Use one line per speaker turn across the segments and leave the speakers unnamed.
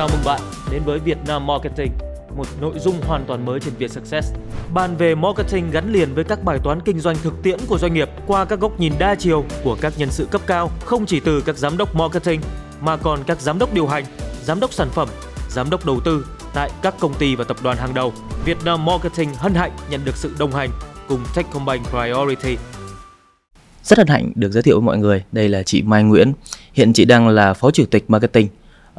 Chào mừng bạn đến với Việt Nam Marketing, một nội dung hoàn toàn mới trên Việt Success. Bàn về marketing gắn liền với các bài toán kinh doanh thực tiễn của doanh nghiệp qua các góc nhìn đa chiều của các nhân sự cấp cao, không chỉ từ các giám đốc marketing mà còn các giám đốc điều hành, giám đốc sản phẩm, giám đốc đầu tư tại các công ty và tập đoàn hàng đầu. Việt Nam Marketing hân hạnh nhận được sự đồng hành cùng Techcombank Priority
rất hân hạnh được giới thiệu với mọi người. Đây là chị Mai Nguyễn. Hiện chị đang là phó chủ tịch marketing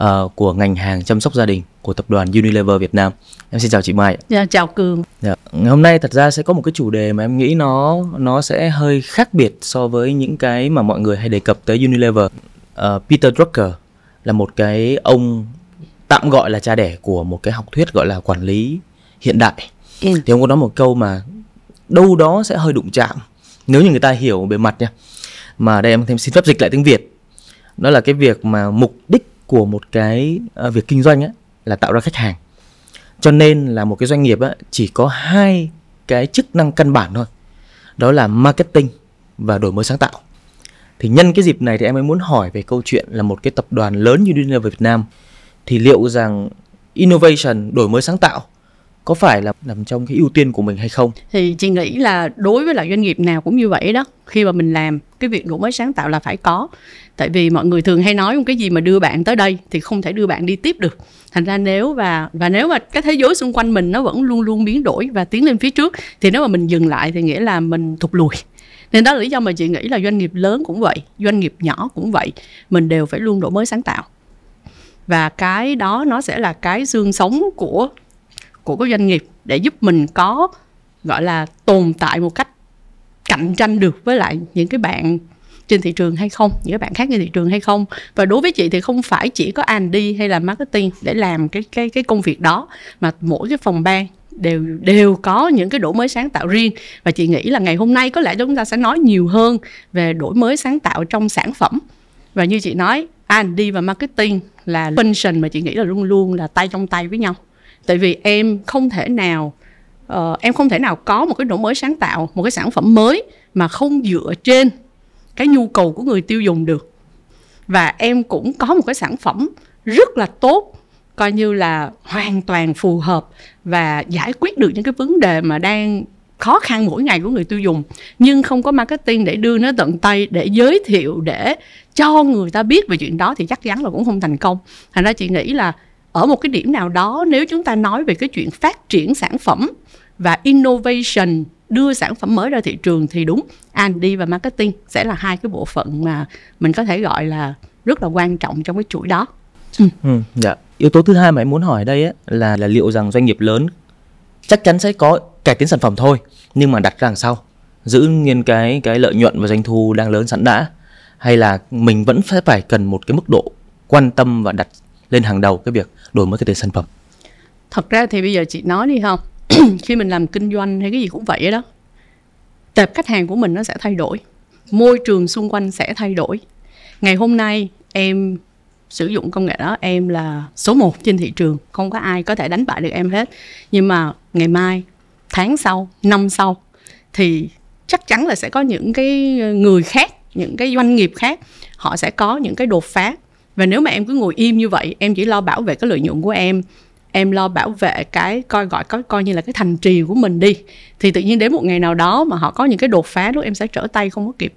uh, của ngành hàng chăm sóc gia đình của tập đoàn Unilever Việt Nam. Em xin chào chị Mai.
Dạ, chào Cường.
Dạ. Ngày hôm nay thật ra sẽ có một cái chủ đề mà em nghĩ nó nó sẽ hơi khác biệt so với những cái mà mọi người hay đề cập tới Unilever. Uh, Peter Drucker là một cái ông tạm gọi là cha đẻ của một cái học thuyết gọi là quản lý hiện đại. Ừ. Thì ông có nói một câu mà đâu đó sẽ hơi đụng chạm nếu như người ta hiểu bề mặt nha mà đây em thêm xin phép dịch lại tiếng việt đó là cái việc mà mục đích của một cái uh, việc kinh doanh á, là tạo ra khách hàng. Cho nên là một cái doanh nghiệp á, chỉ có hai cái chức năng căn bản thôi. Đó là marketing và đổi mới sáng tạo. Thì nhân cái dịp này thì em mới muốn hỏi về câu chuyện là một cái tập đoàn lớn như Unilever Việt Nam thì liệu rằng innovation đổi mới sáng tạo có phải là nằm trong cái ưu tiên của mình hay không?
Thì chị nghĩ là đối với lại doanh nghiệp nào cũng như vậy đó, khi mà mình làm, cái việc đổi mới sáng tạo là phải có. Tại vì mọi người thường hay nói một cái gì mà đưa bạn tới đây thì không thể đưa bạn đi tiếp được. Thành ra nếu và và nếu mà cái thế giới xung quanh mình nó vẫn luôn luôn biến đổi và tiến lên phía trước, thì nếu mà mình dừng lại thì nghĩa là mình thụt lùi. Nên đó là lý do mà chị nghĩ là doanh nghiệp lớn cũng vậy, doanh nghiệp nhỏ cũng vậy, mình đều phải luôn đổi mới sáng tạo. Và cái đó nó sẽ là cái xương sống của của các doanh nghiệp để giúp mình có, gọi là, tồn tại một cách cạnh tranh được với lại những cái bạn trên thị trường hay không, những cái bạn khác trên thị trường hay không. Và đối với chị thì không phải chỉ có Andy hay là marketing để làm cái cái cái công việc đó, mà mỗi cái phòng ban đều đều có những cái đổi mới sáng tạo riêng. Và chị nghĩ là ngày hôm nay có lẽ chúng ta sẽ nói nhiều hơn về đổi mới sáng tạo trong sản phẩm. Và như chị nói Andy và marketing là function mà chị nghĩ là luôn luôn là tay trong tay với nhau tại vì em không thể nào uh, em không thể nào có một cái đổi mới sáng tạo một cái sản phẩm mới mà không dựa trên cái nhu cầu của người tiêu dùng được. Và em cũng có một cái sản phẩm rất là tốt coi như là hoàn toàn phù hợp và giải quyết được những cái vấn đề mà đang khó khăn mỗi ngày của người tiêu dùng nhưng không có marketing để đưa nó tận tay để giới thiệu để cho người ta biết về chuyện đó thì chắc chắn là cũng không thành công. Thành ra chị nghĩ là ở một cái điểm nào đó nếu chúng ta nói về cái chuyện phát triển sản phẩm và innovation đưa sản phẩm mới ra thị trường thì đúng R&D và marketing sẽ là hai cái bộ phận mà mình có thể gọi là rất là quan trọng trong cái chuỗi đó.
Ừ. Ừ, dạ. Yếu tố thứ hai mà em muốn hỏi đây ấy, là là liệu rằng doanh nghiệp lớn chắc chắn sẽ có cải tiến sản phẩm thôi nhưng mà đặt ra đằng sau giữ nguyên cái cái lợi nhuận và doanh thu đang lớn sẵn đã hay là mình vẫn sẽ phải cần một cái mức độ quan tâm và đặt lên hàng đầu cái việc đổi mới cái thể sản phẩm.
Thật ra thì bây giờ chị nói đi không? Khi mình làm kinh doanh hay cái gì cũng vậy đó, tệp khách hàng của mình nó sẽ thay đổi, môi trường xung quanh sẽ thay đổi. Ngày hôm nay em sử dụng công nghệ đó, em là số 1 trên thị trường, không có ai có thể đánh bại được em hết. Nhưng mà ngày mai, tháng sau, năm sau thì chắc chắn là sẽ có những cái người khác, những cái doanh nghiệp khác, họ sẽ có những cái đột phá và nếu mà em cứ ngồi im như vậy, em chỉ lo bảo vệ cái lợi nhuận của em em lo bảo vệ cái coi gọi có coi như là cái thành trì của mình đi, thì tự nhiên đến một ngày nào đó mà họ có những cái đột phá lúc em sẽ trở tay không có kịp.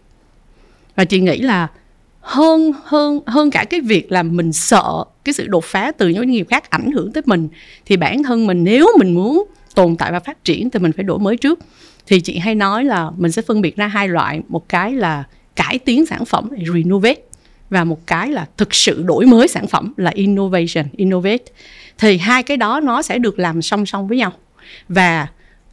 Và chị nghĩ là hơn hơn hơn cả cái việc là mình sợ cái sự đột phá từ những doanh nghiệp khác ảnh hưởng tới mình, thì bản thân mình nếu mình muốn tồn tại và phát triển thì mình phải đổi mới trước. Thì chị hay nói là mình sẽ phân biệt ra hai loại, một cái là cải tiến sản phẩm, renovate và một cái là thực sự đổi mới sản phẩm là innovation innovate. Thì hai cái đó nó sẽ được làm song song với nhau. Và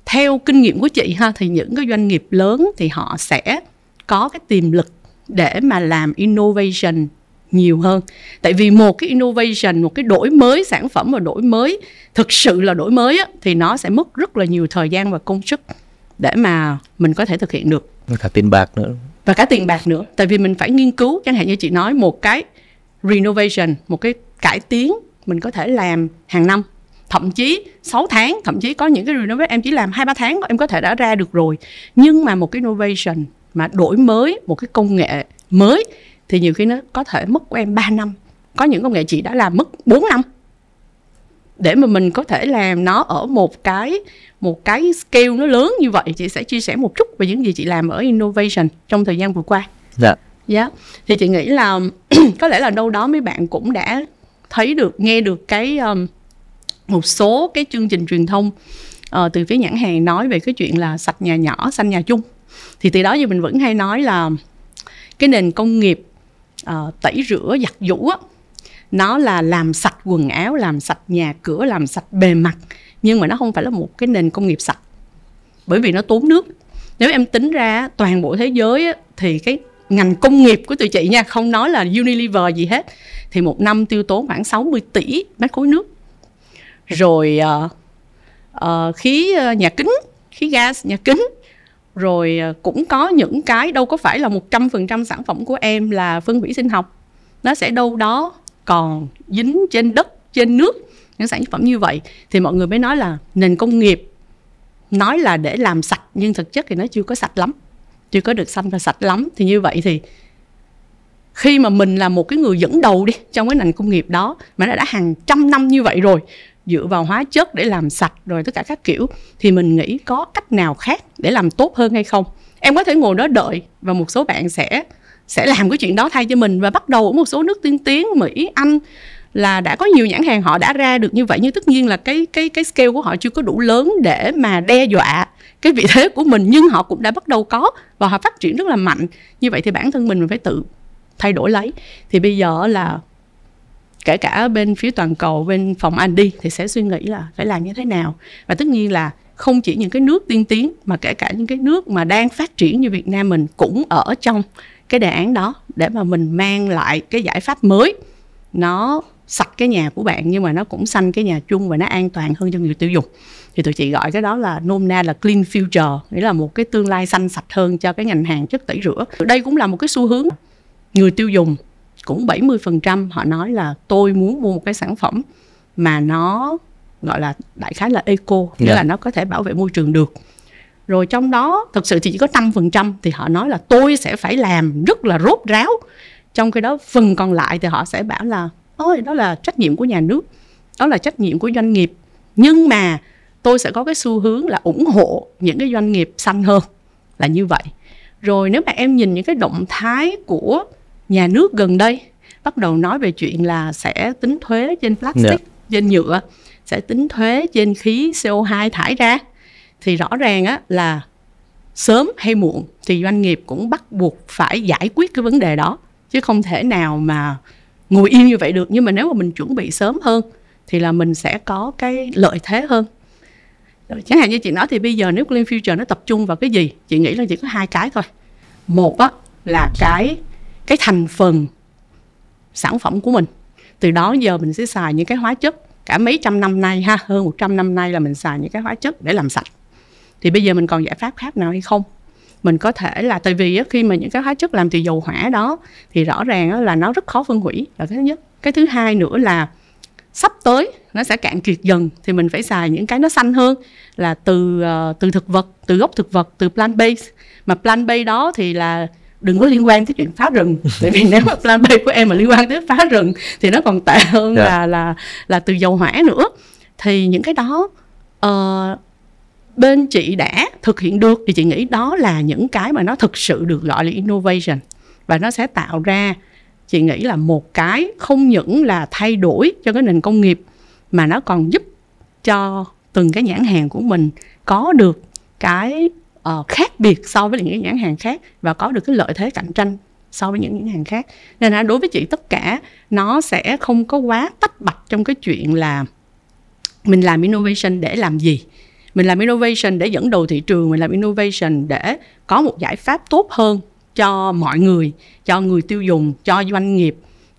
theo kinh nghiệm của chị ha thì những cái doanh nghiệp lớn thì họ sẽ có cái tiềm lực để mà làm innovation nhiều hơn. Tại vì một cái innovation một cái đổi mới sản phẩm và đổi mới thực sự là đổi mới á, thì nó sẽ mất rất là nhiều thời gian và công sức để mà mình có thể thực hiện được.
Cả tiền bạc nữa
và cả tiền bạc nữa. Tại vì mình phải nghiên cứu, chẳng hạn như chị nói, một cái renovation, một cái cải tiến mình có thể làm hàng năm. Thậm chí 6 tháng, thậm chí có những cái renovation em chỉ làm hai, ba tháng, em có thể đã ra được rồi. Nhưng mà một cái innovation mà đổi mới, một cái công nghệ mới, thì nhiều khi nó có thể mất của em 3 năm. Có những công nghệ chị đã làm mất 4 năm để mà mình có thể làm nó ở một cái một cái scale nó lớn như vậy chị sẽ chia sẻ một chút về những gì chị làm ở innovation trong thời gian vừa qua.
Dạ.
Dạ, thì chị nghĩ là có lẽ là đâu đó mấy bạn cũng đã thấy được, nghe được cái um, một số cái chương trình truyền thông uh, từ phía nhãn hàng nói về cái chuyện là sạch nhà nhỏ, xanh nhà chung. Thì từ đó giờ mình vẫn hay nói là cái nền công nghiệp uh, tẩy rửa giặt giũ á, nó là làm sạch quần áo, làm sạch nhà cửa, làm sạch bề mặt. Nhưng mà nó không phải là một cái nền công nghiệp sạch. Bởi vì nó tốn nước. Nếu em tính ra toàn bộ thế giới thì cái ngành công nghiệp của tụi chị nha không nói là Unilever gì hết thì một năm tiêu tốn khoảng 60 tỷ mét khối nước. Rồi uh, uh, khí uh, nhà kính khí gas nhà kính. Rồi uh, cũng có những cái đâu có phải là 100% sản phẩm của em là phân hủy sinh học. Nó sẽ đâu đó còn dính trên đất, trên nước, những sản phẩm như vậy, thì mọi người mới nói là nền công nghiệp nói là để làm sạch, nhưng thực chất thì nó chưa có sạch lắm, chưa có được xanh và sạch lắm. Thì như vậy thì khi mà mình là một cái người dẫn đầu đi trong cái nền công nghiệp đó, mà nó đã hàng trăm năm như vậy rồi, dựa vào hóa chất để làm sạch rồi tất cả các kiểu, thì mình nghĩ có cách nào khác để làm tốt hơn hay không? Em có thể ngồi đó đợi và một số bạn sẽ sẽ làm cái chuyện đó thay cho mình. Và bắt đầu ở một số nước tiên tiến, mỹ, anh, là đã có nhiều nhãn hàng họ đã ra được như vậy. Nhưng tất nhiên là cái cái cái scale của họ chưa có đủ lớn để mà đe dọa cái vị thế của mình. Nhưng họ cũng đã bắt đầu có và họ phát triển rất là mạnh. Như vậy thì bản thân mình mình phải tự thay đổi lấy. Thì bây giờ là kể cả bên phía toàn cầu, bên phòng anh đi, thì sẽ suy nghĩ là phải làm như thế nào. Và tất nhiên là không chỉ những cái nước tiên tiến, mà kể cả những cái nước mà đang phát triển như Việt Nam mình cũng ở trong cái đề án đó để mà mình mang lại cái giải pháp mới nó sạch cái nhà của bạn nhưng mà nó cũng xanh cái nhà chung và nó an toàn hơn cho người tiêu dùng thì tụi chị gọi cái đó là nôm na là clean future nghĩa là một cái tương lai xanh sạch hơn cho cái ngành hàng chất tẩy rửa đây cũng là một cái xu hướng người tiêu dùng cũng 70% họ nói là tôi muốn mua một cái sản phẩm mà nó gọi là đại khái là eco nghĩa yeah. Dạ. là nó có thể bảo vệ môi trường được rồi trong đó thực sự thì chỉ có 5% thì họ nói là tôi sẽ phải làm rất là rốt ráo trong cái đó phần còn lại thì họ sẽ bảo là ôi đó là trách nhiệm của nhà nước đó là trách nhiệm của doanh nghiệp nhưng mà tôi sẽ có cái xu hướng là ủng hộ những cái doanh nghiệp xanh hơn là như vậy rồi nếu mà em nhìn những cái động thái của nhà nước gần đây bắt đầu nói về chuyện là sẽ tính thuế trên plastic yeah. Dạ. trên nhựa sẽ tính thuế trên khí CO2 thải ra thì rõ ràng á là sớm hay muộn thì doanh nghiệp cũng bắt buộc phải giải quyết cái vấn đề đó, chứ không thể nào mà ngồi yên như vậy được. Nhưng mà nếu mà mình chuẩn bị sớm hơn thì là mình sẽ có cái lợi thế hơn. Chẳng hạn như chị nói thì bây giờ nếu Clean Future nó tập trung vào cái gì? Chị nghĩ là chỉ có hai cái thôi. Một á là cái cái thành phần sản phẩm của mình. Từ đó giờ mình sẽ xài những cái hóa chất. Cả mấy trăm năm nay ha, hơn 100 năm nay là mình xài những cái hóa chất để làm sạch thì bây giờ mình còn giải pháp khác nào hay không mình có thể là tại vì khi mà những cái hóa chất làm từ dầu hỏa đó thì rõ ràng là nó rất khó phân hủy là cái thứ nhất cái thứ hai nữa là sắp tới nó sẽ cạn kiệt dần thì mình phải xài những cái nó xanh hơn là từ uh, từ thực vật từ gốc thực vật từ plant base mà plant base đó thì là đừng có liên quan tới chuyện phá rừng tại vì nếu mà plan B của em mà liên quan tới phá rừng thì nó còn tệ hơn yeah. Dạ. là là là từ dầu hỏa nữa thì những cái đó uh, bên chị đã thực hiện được thì chị nghĩ đó là những cái mà nó thực sự được gọi là innovation. Và nó sẽ tạo ra chị nghĩ là một cái không những là thay đổi cho cái nền công nghiệp mà nó còn giúp cho từng cái nhãn hàng của mình có được cái uh, khác biệt so với những cái nhãn hàng khác và có được cái lợi thế cạnh tranh so với những nhãn hàng khác. Nên là đối với chị tất cả nó sẽ không có quá tách bạch trong cái chuyện là mình làm innovation để làm gì mình làm innovation để dẫn đầu thị trường mình làm innovation để có một giải pháp tốt hơn cho mọi người cho người tiêu dùng cho doanh nghiệp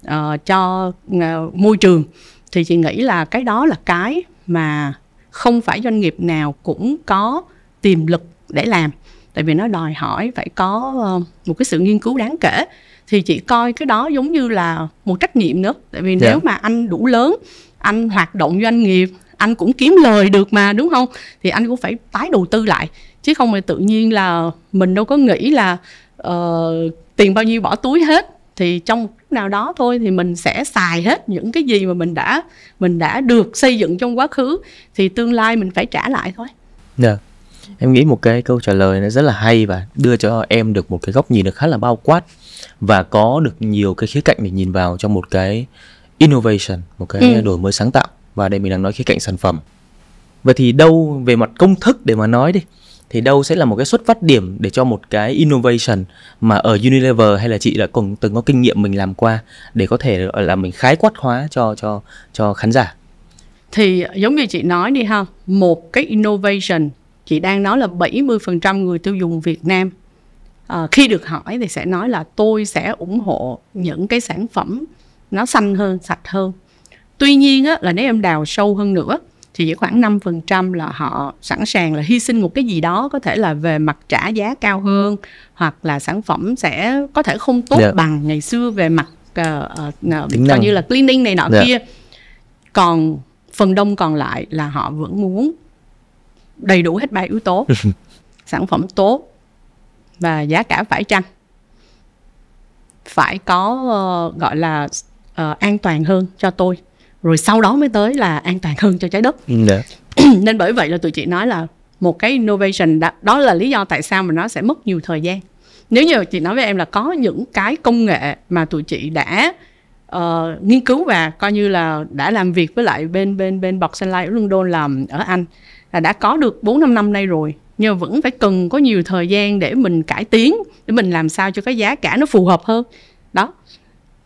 uh, cho uh, môi trường thì chị nghĩ là cái đó là cái mà không phải doanh nghiệp nào cũng có tiềm lực để làm tại vì nó đòi hỏi phải có uh, một cái sự nghiên cứu đáng kể thì chị coi cái đó giống như là một trách nhiệm nữa tại vì yeah. nếu dạ. mà anh đủ lớn anh hoạt động doanh nghiệp anh cũng kiếm lời được mà đúng không thì anh cũng phải tái đầu tư lại chứ không phải tự nhiên là mình đâu có nghĩ là uh, tiền bao nhiêu bỏ túi hết thì trong lúc nào đó thôi thì mình sẽ xài hết những cái gì mà mình đã mình đã được xây dựng trong quá khứ thì tương lai mình phải trả lại thôi
Dạ. Em nghĩ một cái câu trả lời nó rất là hay và đưa cho em được một cái góc nhìn được khá là bao quát và có được nhiều cái khía cạnh để nhìn vào trong một cái innovation, một cái
Ừ.
đổi mới sáng tạo và đây mình đang nói khía cạnh sản phẩm. Vậy thì đâu về mặt công thức để mà nói đi thì đâu sẽ là một cái xuất phát điểm để cho một cái innovation mà ở Unilever hay là chị đã cùng từng có kinh nghiệm mình làm qua để có thể là mình khái quát hóa cho cho cho khán giả.
thì giống như chị nói đi ha một cái innovation chị đang nói là 70% người tiêu dùng Việt Nam à, khi được hỏi thì sẽ nói là tôi sẽ ủng hộ những cái sản phẩm nó xanh hơn sạch hơn tuy nhiên á, là nếu em đào sâu hơn nữa thì chỉ khoảng 5% là họ sẵn sàng là hy sinh một cái gì đó có thể là về mặt trả giá cao hơn hoặc là sản phẩm sẽ có thể không tốt
Dạ.
bằng ngày xưa về mặt uh, uh,
Tính
coi
năng.
như là cleaning này nọ
Dạ.
kia còn phần đông còn lại là họ vẫn muốn đầy đủ hết ba yếu tố sản phẩm tốt và giá cả phải chăng phải có ờ, gọi là ờ, an toàn hơn cho tôi rồi sau đó mới tới là an toàn hơn cho trái đất.
Dạ.
nên bởi vậy là tụi chị nói là một cái innovation đó, đó là lý do tại sao mà nó sẽ mất nhiều thời gian. Nếu như chị nói với em là có những cái công nghệ mà tụi chị đã ờ, nghiên cứu và coi như là đã làm việc với lại bên bên bên bọc Sunlight ở London làm ở Anh là đã có được 4 5 năm nay rồi nhưng vẫn phải cần có nhiều thời gian để mình cải tiến để mình làm sao cho cái giá cả nó phù hợp hơn. Đó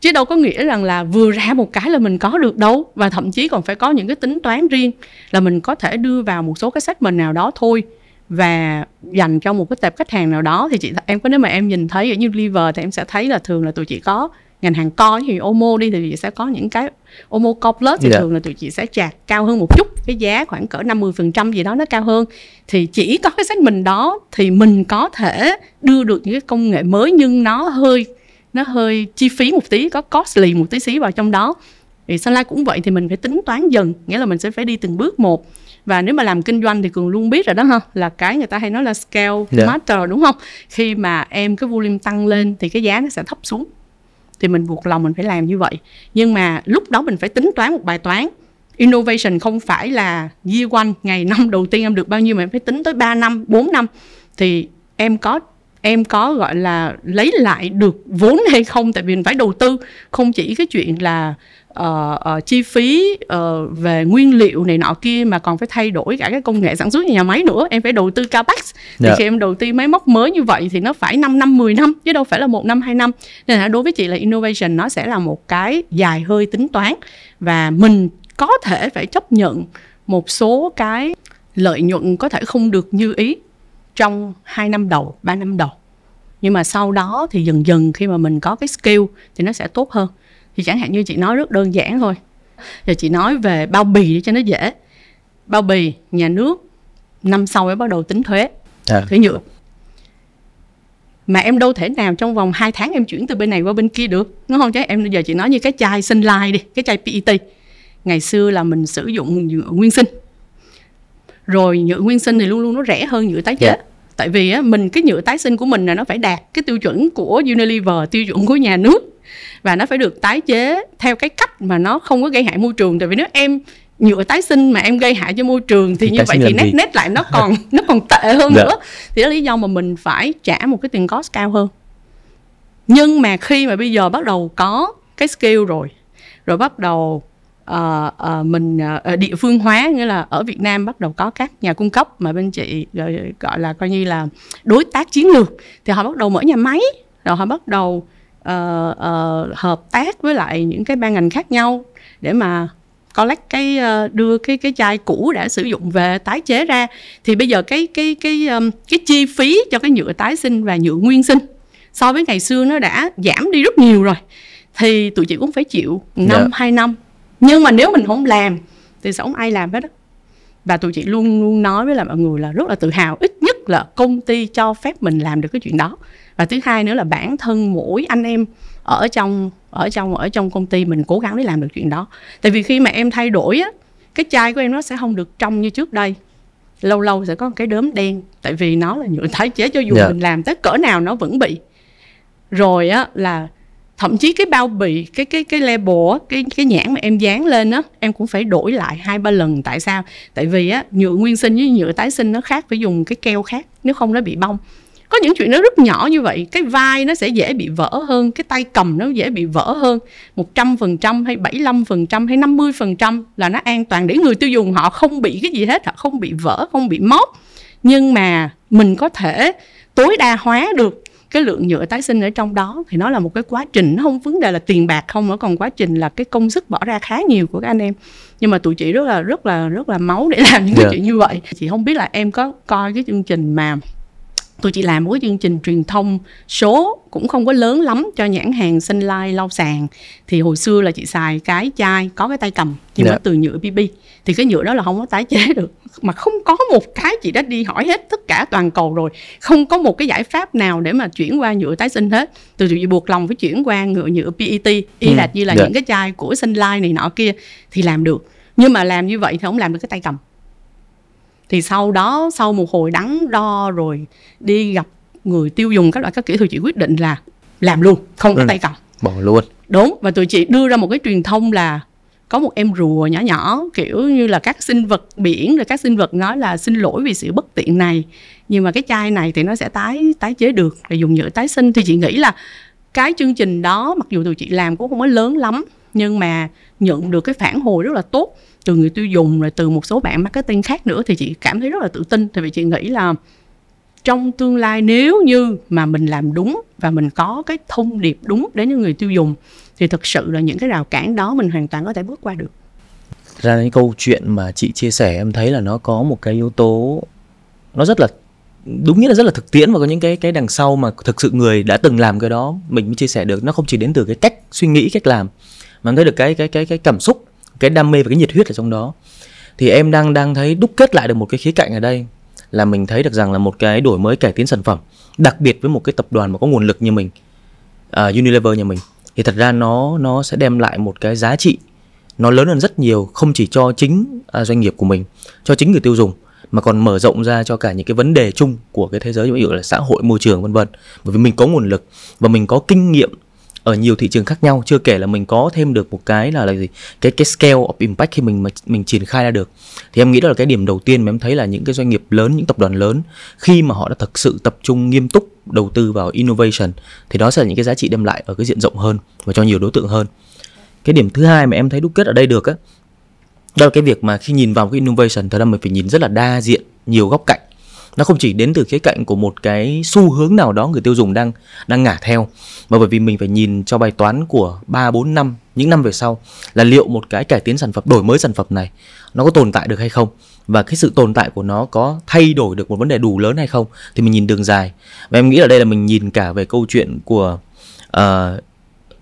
chứ đâu có nghĩa rằng là vừa ra một cái là mình có được đâu. Và thậm chí còn phải có những cái tính toán riêng là mình có thể đưa vào một số cái segment nào đó thôi và dành cho một cái tệp khách hàng nào đó. Thì chị em có nếu mà em nhìn thấy ở như liver thì em sẽ thấy là thường là tụi chị có ngành hàng co thì Omo đi thì chị sẽ có những cái Omo Co Plus thì
Dạ.
thường là tụi chị sẽ chạc cao hơn một chút cái giá khoảng cỡ 50% gì đó nó cao hơn. Thì chỉ có cái segment đó thì mình có thể đưa được những cái công nghệ mới nhưng nó hơi nó hơi chi phí một tí có costly một tí xí vào trong đó. Thì Sunlight cũng vậy thì mình phải tính toán dần nghĩa là mình sẽ phải đi từng bước một. Và nếu mà làm kinh doanh thì cường luôn biết rồi đó ha là cái người ta hay nói là scale
Dạ.
matter đúng không? Khi mà em cái volume tăng lên thì cái giá nó sẽ thấp xuống. Thì mình buộc lòng mình phải làm như vậy. Nhưng mà lúc đó mình phải tính toán một bài toán. Innovation không phải là year one ngày năm đầu tiên em được bao nhiêu mà em phải tính tới 3 năm 4 năm. Thì em có em có gọi là lấy lại được vốn hay không? Tại vì mình phải đầu tư không chỉ cái chuyện là ờ, ờ, chi phí ờ, về nguyên liệu này nọ kia mà còn phải thay đổi cả cái công nghệ sản xuất nhà máy nữa. Em phải đầu tư capex. Thì
Dạ.
khi em đầu tư máy móc mới như vậy thì nó phải 5 năm 10 năm chứ đâu phải là một năm hai năm. Nên là đối với chị là innovation nó sẽ là một cái dài hơi tính toán và mình có thể phải chấp nhận một số cái lợi nhuận có thể không được như ý trong 2 năm đầu, 3 năm đầu. Nhưng mà sau đó thì dần dần khi mà mình có cái skill thì nó sẽ tốt hơn. Thì chẳng hạn như chị nói rất đơn giản thôi. Giờ chị nói về bao bì để cho nó dễ. Bao bì, nhà nước năm sau mới bắt đầu tính thuế,
À,
thuế nhựa. Mà em đâu thể nào trong vòng 2 tháng em chuyển từ bên này qua bên kia được. Đúng không chứ? Em giờ chị nói như cái chai sinh lai đi, cái chai PET. Ngày xưa là mình sử dụng nguyên sinh rồi nhựa nguyên sinh thì luôn luôn nó rẻ hơn nhựa tái chế
Dạ.
tại vì á, mình cái nhựa tái sinh của mình là nó phải đạt cái tiêu chuẩn của Unilever tiêu chuẩn của nhà nước và nó phải được tái chế theo cái cách mà nó không có gây hại môi trường tại vì nếu em nhựa tái sinh mà em gây hại cho môi trường thì,
Thì
như vậy thì nét
gì?
nét lại nó còn nó còn tệ hơn
Dạ.
nữa thì đó là lý do mà mình phải trả một cái tiền cost cao hơn nhưng mà khi mà bây giờ bắt đầu có cái skill rồi rồi bắt đầu ờ, ờ, mình ờ, địa phương hóa nghĩa là ở Việt Nam bắt đầu có các nhà cung cấp mà bên chị gọi, gọi là coi như là đối tác chiến lược. Thì họ bắt đầu mở nhà máy rồi họ bắt đầu ờ, ờ, hợp tác với lại những cái ban ngành khác nhau để mà collect cái ờ, đưa cái cái chai cũ đã sử dụng về tái chế ra. Thì bây giờ cái cái cái um, cái chi phí cho cái nhựa tái sinh và nhựa nguyên sinh so với ngày xưa nó đã giảm đi rất nhiều rồi. Thì tụi chị cũng phải chịu năm
Dạ.
hai năm nhưng mà nếu mình không làm thì sẽ không ai làm hết á. Và tụi chị luôn luôn nói với là mọi người là rất là tự hào ít nhất là công ty cho phép mình làm được cái chuyện đó. Và thứ hai nữa là bản thân mỗi anh em ở trong ở trong ở trong công ty mình cố gắng để làm được chuyện đó. Tại vì khi mà em thay đổi á cái chai của em nó sẽ không được trong như trước đây. Lâu lâu sẽ có một cái đốm đen tại vì nó là nhựa tái chế cho dù
Dạ.
mình làm tới cỡ nào nó vẫn bị. Rồi á là thậm chí cái bao bì cái cái cái label á, cái cái nhãn mà em dán lên á em cũng phải đổi lại hai ba lần. Tại sao? Tại vì á nhựa nguyên sinh với nhựa tái sinh nó khác phải dùng cái keo khác nếu không nó bị bong. Có những chuyện nó rất nhỏ như vậy cái vai nó sẽ dễ bị vỡ hơn cái tay cầm nó dễ bị vỡ hơn. 100% hay 75% hay 50% là nó an toàn để người tiêu dùng họ không bị cái gì hết họ không bị vỡ không bị móp. Nhưng mà mình có thể tối đa hóa được cái lượng nhựa tái sinh ở trong đó thì nó là một cái quá trình nó không vấn đề là tiền bạc không nó còn quá trình là cái công sức bỏ ra khá nhiều của các anh em nhưng mà tụi chị rất là rất là rất là máu để làm những cái
Dạ.
chuyện như vậy chị không biết là em có coi cái chương trình mà tụi chị làm một cái chương trình truyền thông số cũng không có lớn lắm cho nhãn hàng sinh lai lau sàn thì hồi xưa là chị xài cái chai có cái tay cầm nhưng
Dạ.
mà từ nhựa PP thì cái nhựa đó là không có tái chế được. Mà không có một cái chị đã đi hỏi hết tất cả toàn cầu rồi. Không có một cái giải pháp nào để mà chuyển qua nhựa tái sinh hết. Từ chị buộc lòng phải chuyển qua nhựa nhựa PET y
Ừ,
là như là
dạ.
những cái chai của sinh lai này nọ kia thì làm được. Nhưng mà làm như vậy thì không làm được cái tay cầm thì sau đó sau một hồi đắn đo rồi đi gặp người tiêu dùng các loại các kiểu thì chị quyết định là làm luôn không có
Ừ.
tay cầm.
Bỏ luôn.
Đúng và tụi chị đưa ra một cái truyền thông là có một em rùa nhỏ nhỏ kiểu như là các sinh vật biển rồi các sinh vật nói là xin lỗi vì sự bất tiện này. Nhưng mà cái chai này thì nó sẽ tái tái chế được để dùng nhựa tái sinh. Thì chị nghĩ là cái chương trình đó mặc dù tụi chị làm cũng không có lớn lắm nhưng mà nhận được cái phản hồi rất là tốt từ người tiêu dùng, rồi từ một số bạn marketing khác nữa thì chị cảm thấy rất là tự tin. Tại vì chị nghĩ là trong tương lai nếu như mà mình làm đúng và mình có cái thông điệp đúng đến những người tiêu dùng, thì thực sự là những cái rào cản đó mình hoàn toàn có thể bước qua được.
Ra những câu chuyện mà chị chia sẻ, em thấy là nó có một cái yếu tố, nó rất là, đúng nghĩa là rất là thực tiễn và có những cái cái đằng sau mà thực sự người đã từng làm cái đó, mình mới chia sẻ được. Nó không chỉ đến từ cái cách suy nghĩ, cách làm, mà thấy được cái cái cái cái cảm xúc cái đam mê và cái nhiệt huyết ở trong đó. Thì em đang đang thấy đúc kết lại được một cái khía cạnh ở đây là mình thấy được rằng là một cái đổi mới cải tiến sản phẩm đặc biệt với một cái tập đoàn mà có nguồn lực như mình uh, Unilever nhà mình. Thì thật ra nó nó sẽ đem lại một cái giá trị nó lớn hơn rất nhiều không chỉ cho chính uh, doanh nghiệp của mình cho chính người tiêu dùng mà còn mở rộng ra cho cả những cái vấn đề chung của cái thế giới ví dụ là xã hội môi trường vân vân. Bởi vì mình có nguồn lực và mình có kinh nghiệm ở nhiều thị trường khác nhau, chưa kể là mình có thêm được một cái là là gì? Cái cái scale of impact khi mình mà mình triển khai ra được. Thì em nghĩ đó là cái điểm đầu tiên mà em thấy là những cái doanh nghiệp lớn, những tập đoàn lớn, khi mà họ đã thực sự tập trung nghiêm túc đầu tư vào innovation, thì đó sẽ là những cái giá trị đem lại ở cái diện rộng hơn và cho nhiều đối tượng hơn. Cái điểm thứ hai mà em thấy đúc kết ở đây được á, đó là cái việc mà khi nhìn vào cái innovation, thật ra mình phải nhìn rất là đa diện, nhiều góc cạnh nó không chỉ đến từ khía cạnh của một cái xu hướng nào đó người tiêu dùng đang đang ngả theo mà bởi vì mình phải nhìn cho bài toán của 3 4 năm những năm về sau là liệu một cái cải tiến sản phẩm đổi mới sản phẩm này nó có tồn tại được hay không? Và cái sự tồn tại của nó có thay đổi được một vấn đề đủ lớn hay không? Thì mình nhìn đường dài. Và em nghĩ là đây là mình nhìn cả về câu chuyện của uh,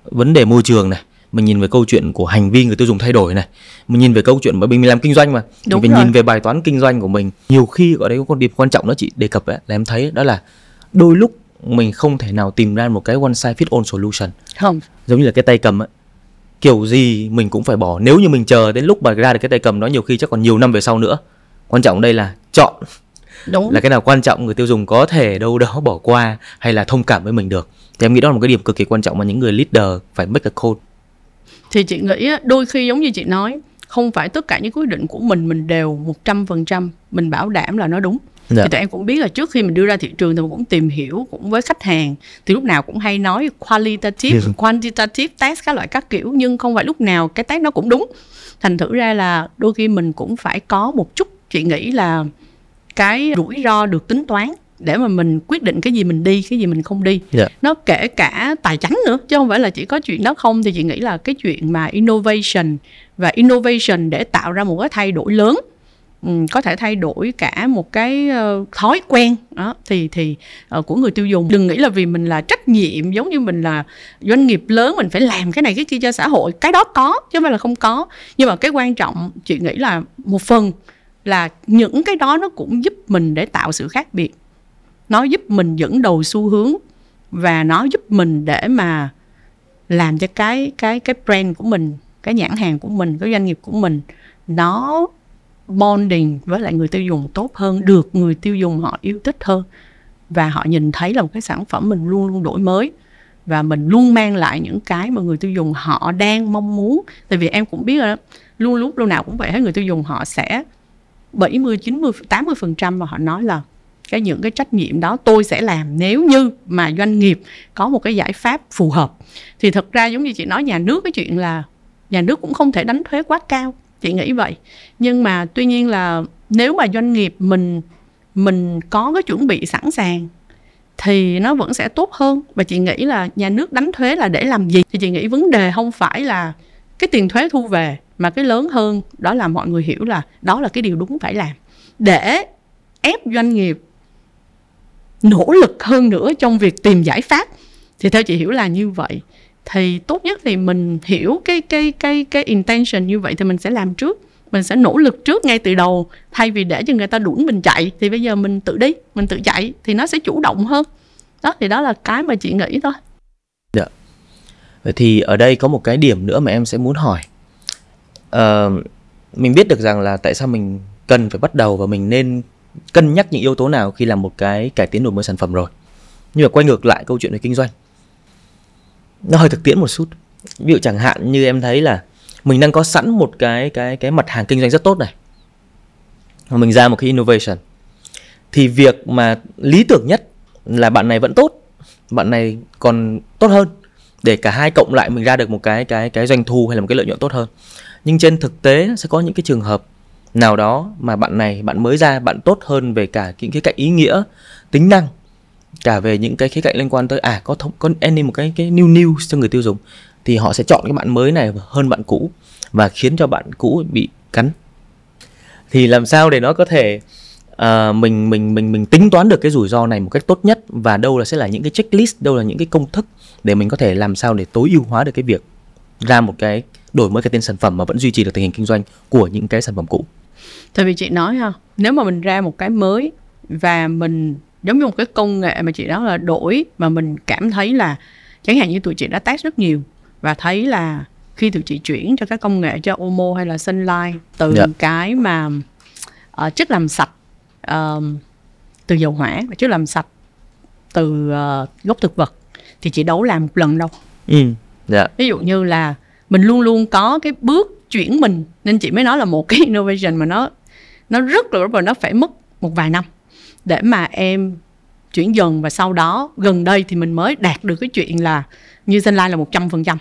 vấn đề môi trường này mình nhìn về câu chuyện của hành vi người tiêu dùng thay đổi này mình nhìn về câu chuyện bởi vì mình làm kinh doanh mà
Đúng
mình phải
rồi.
nhìn về bài toán kinh doanh của mình. Nhiều khi ở đây có con điểm quan trọng đó chị đề cập ấy, là em thấy đó là đôi lúc mình không thể nào tìm ra một cái one size fit all solution.
Không.
Giống như là cái tay cầm ấy. Kiểu gì mình cũng phải bỏ. Nếu như mình chờ đến lúc mà ra được cái tay cầm đó nhiều khi chắc còn nhiều năm về sau nữa. Quan trọng đây là chọn.
Đúng.
Là cái nào quan trọng người tiêu dùng có thể đâu đó bỏ qua hay là thông cảm với mình được. Thì em nghĩ đó là một cái điểm cực kỳ quan trọng mà những người leader phải make a call
thì chị nghĩ đôi khi giống như chị nói không phải tất cả những quyết định của mình mình đều 100% mình bảo đảm là nó đúng
Dạ.
thì tụi em cũng biết là trước khi mình đưa ra thị trường thì mình cũng tìm hiểu cũng với khách hàng thì lúc nào cũng hay nói qualitative
Ừ.
quantitative test các loại các kiểu nhưng không phải lúc nào cái test nó cũng đúng thành thử ra là đôi khi mình cũng phải có một chút chị nghĩ là cái rủi ro được tính toán để mà mình quyết định cái gì mình đi cái gì mình không đi.
Dạ.
nó kể cả tài chính nữa chứ không phải là chỉ có chuyện đó không. Thì chị nghĩ là cái chuyện mà innovation và innovation để tạo ra một cái thay đổi lớn có thể thay đổi cả một cái ờ, thói quen đó thì thì ờ, của người tiêu dùng. Đừng nghĩ là vì mình là trách nhiệm giống như mình là doanh nghiệp lớn mình phải làm cái này cái kia cho xã hội. Cái đó có chứ không phải là không có. Nhưng mà cái quan trọng chị nghĩ là một phần là những cái đó nó cũng giúp mình để tạo sự khác biệt nó giúp mình dẫn đầu xu hướng và nó giúp mình để mà làm cho cái cái cái brand của mình, cái nhãn hàng của mình, cái doanh nghiệp của mình nó bonding với lại người tiêu dùng tốt hơn, được người tiêu dùng họ yêu thích hơn. Và họ nhìn thấy là một cái sản phẩm mình luôn luôn đổi mới và mình luôn mang lại những cái mà người tiêu dùng họ đang mong muốn. Tại vì em cũng biết rồi đó, luôn lúc lâu nào cũng vậy, hết người tiêu dùng họ sẽ 70 90 80 phần trăm và họ nói là cái những cái trách nhiệm đó tôi sẽ làm nếu như mà doanh nghiệp có một cái giải pháp phù hợp. Thì thật ra giống như chị nói, nhà nước cái chuyện là, nhà nước cũng không thể đánh thuế quá cao, chị nghĩ vậy. Nhưng mà tuy nhiên là nếu mà doanh nghiệp mình mình có cái chuẩn bị sẵn sàng thì nó vẫn sẽ tốt hơn. Và chị nghĩ là nhà nước đánh thuế là để làm gì? Thì chị nghĩ vấn đề không phải là cái tiền thuế thu về, mà cái lớn hơn đó là mọi người hiểu là đó là cái điều đúng phải làm. Để ép doanh nghiệp nỗ lực hơn nữa trong việc tìm giải pháp. Thì theo chị hiểu là như vậy. Thì tốt nhất thì mình hiểu cái cái cái cái intention như vậy thì mình sẽ làm trước. Mình sẽ nỗ lực trước ngay từ đầu. Thay vì để cho người ta đuổi mình chạy thì bây giờ mình tự đi mình tự chạy thì nó sẽ chủ động hơn. Đó thì đó là cái mà chị nghĩ thôi.
Dạ. Vậy thì ở đây có một cái điểm nữa mà em sẽ muốn hỏi. Uh, mình biết được rằng là tại sao mình cần phải bắt đầu và mình nên cân nhắc những yếu tố nào khi làm một cái cải tiến đổi mới sản phẩm rồi. Nhưng mà quay ngược lại câu chuyện về kinh doanh. Nó hơi thực tiễn một chút. Ví dụ chẳng hạn như em thấy là mình đang có sẵn một cái cái cái mặt hàng kinh doanh rất tốt này. Mà mình ra một cái innovation. Thì việc mà lý tưởng nhất là bạn này vẫn tốt, bạn này còn tốt hơn. Để cả hai cộng lại mình ra được một cái cái cái doanh thu hay là một cái lợi nhuận tốt hơn. Nhưng trên thực tế sẽ có những cái trường hợp nào đó mà bạn này bạn mới ra bạn tốt hơn về cả những khía cạnh ý nghĩa tính năng cả về những cái khía cạnh liên quan tới à có thông có any một cái cái new news cho người tiêu dùng thì họ sẽ chọn cái bạn mới này hơn bạn cũ và khiến cho bạn cũ bị cắn thì làm sao để nó có thể uh, mình mình mình mình tính toán được cái rủi ro này một cách tốt nhất và đâu là sẽ là những cái checklist đâu là những cái công thức để mình có thể làm sao để tối ưu hóa được cái việc ra một cái đổi mới cái tên sản phẩm mà vẫn duy trì được tình hình kinh doanh của những cái sản phẩm cũ.
Tại vì chị nói ha, nếu mà mình ra một cái mới và mình giống như một cái công nghệ mà chị nói là đổi mà mình cảm thấy là chẳng hạn như tụi chị đã test rất nhiều và thấy là khi tụi chị chuyển cho các công nghệ cho Omo hay là Sunlight từ yeah. Dạ. cái mà uh, chất làm sạch uh, từ dầu hỏa và chất làm sạch từ uh, gốc thực vật thì chị đấu làm một lần đâu.
Ừ. Yeah. Dạ.
Ví dụ như là mình luôn luôn có cái bước chuyển mình. Nên chị mới nói là một cái innovation mà nó nó rất là và nó phải mất một vài năm để mà em chuyển dần. Và sau đó, gần đây thì mình mới đạt được cái chuyện là như Sunlight là một trăm phần trăm.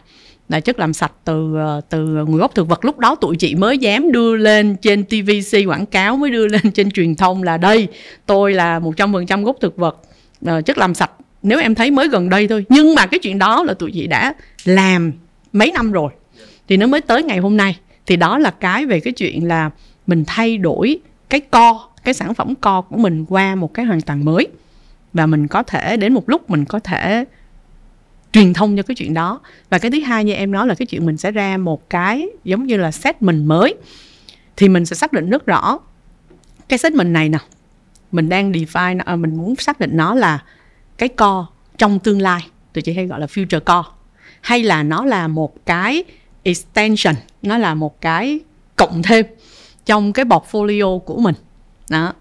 Là chất làm sạch từ ờ, từ nguồn gốc thực vật. Lúc đó tụi chị mới dám đưa lên trên TVC quảng cáo, mới đưa lên trên truyền thông là đây, tôi là một trăm phần trăm gốc thực vật ờ, chất làm sạch. Nếu em thấy mới gần đây thôi. Nhưng mà cái chuyện đó là tụi chị đã làm mấy năm rồi. Thì nó mới tới ngày hôm nay thì đó là cái về cái chuyện là mình thay đổi cái co, cái sản phẩm co của mình qua một cái hoàn toàn mới. Và mình có thể đến một lúc mình có thể truyền thông cho cái chuyện đó. Và cái thứ hai như em nói là cái chuyện mình sẽ ra một cái giống như là set mình mới. Thì mình sẽ xác định rất rõ cái set mình này nè. Mình đang define à, mình muốn xác định nó là cái co trong tương lai. Tụi chị hay gọi là future co. Hay là nó là một cái extension. Nó là một cái cộng thêm trong cái portfolio của mình. Đó.